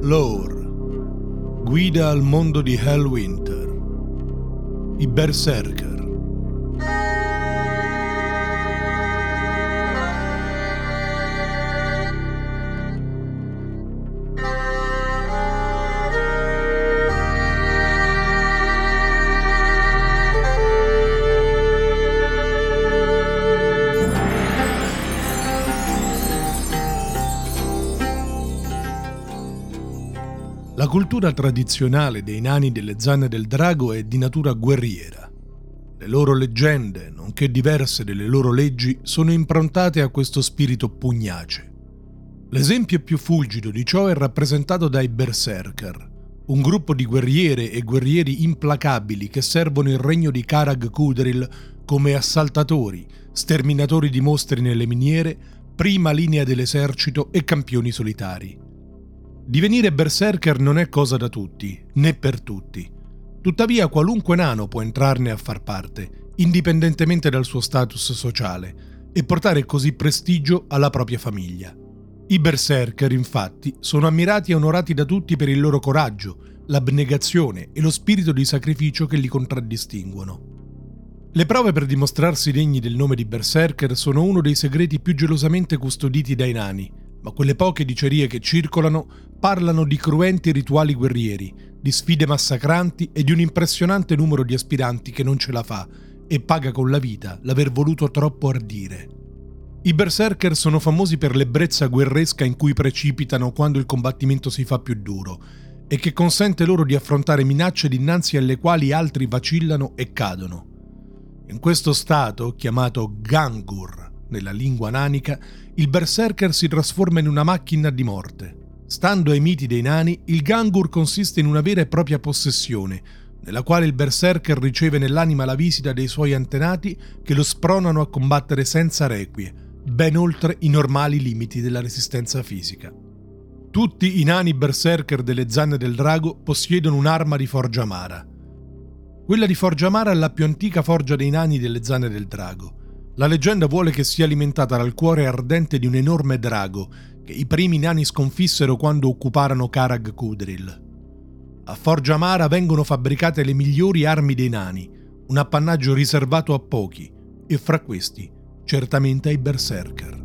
Lore. Guida al mondo di Hellwinter. I Berserker. La cultura tradizionale dei nani delle zanne del drago è di natura guerriera. Le loro leggende, nonché diverse delle loro leggi, sono improntate a questo spirito pugnace. L'esempio più fulgido di ciò è rappresentato dai Berserker, un gruppo di guerriere e guerrieri implacabili che servono il regno di Karag Kudril come assaltatori, sterminatori di mostri nelle miniere, prima linea dell'esercito e campioni solitari. Divenire berserker non è cosa da tutti, né per tutti. Tuttavia qualunque nano può entrarne a far parte, indipendentemente dal suo status sociale, e portare così prestigio alla propria famiglia. I berserker, infatti, sono ammirati e onorati da tutti per il loro coraggio, l'abnegazione e lo spirito di sacrificio che li contraddistinguono. Le prove per dimostrarsi degni del nome di berserker sono uno dei segreti più gelosamente custoditi dai nani, ma quelle poche dicerie che circolano parlano di cruenti rituali guerrieri, di sfide massacranti e di un impressionante numero di aspiranti che non ce la fa e paga con la vita l'aver voluto troppo ardire. I berserker sono famosi per l'ebbrezza guerresca in cui precipitano quando il combattimento si fa più duro e che consente loro di affrontare minacce dinanzi alle quali altri vacillano e cadono. In questo stato, chiamato Gangur nella lingua nanica, il berserker si trasforma in una macchina di morte. Stando ai miti dei nani, il gangur consiste in una vera e propria possessione, nella quale il berserker riceve nell'anima la visita dei suoi antenati che lo spronano a combattere senza requie, ben oltre i normali limiti della resistenza fisica. Tutti i nani berserker delle zanne del drago possiedono un'arma di forgia amara. Quella di forgia amara è la più antica forgia dei nani delle zanne del drago. La leggenda vuole che sia alimentata dal cuore ardente di un enorme drago che i primi nani sconfissero quando occuparono Karag Kudril. A Forgia Amara vengono fabbricate le migliori armi dei nani, un appannaggio riservato a pochi, e fra questi certamente ai berserker.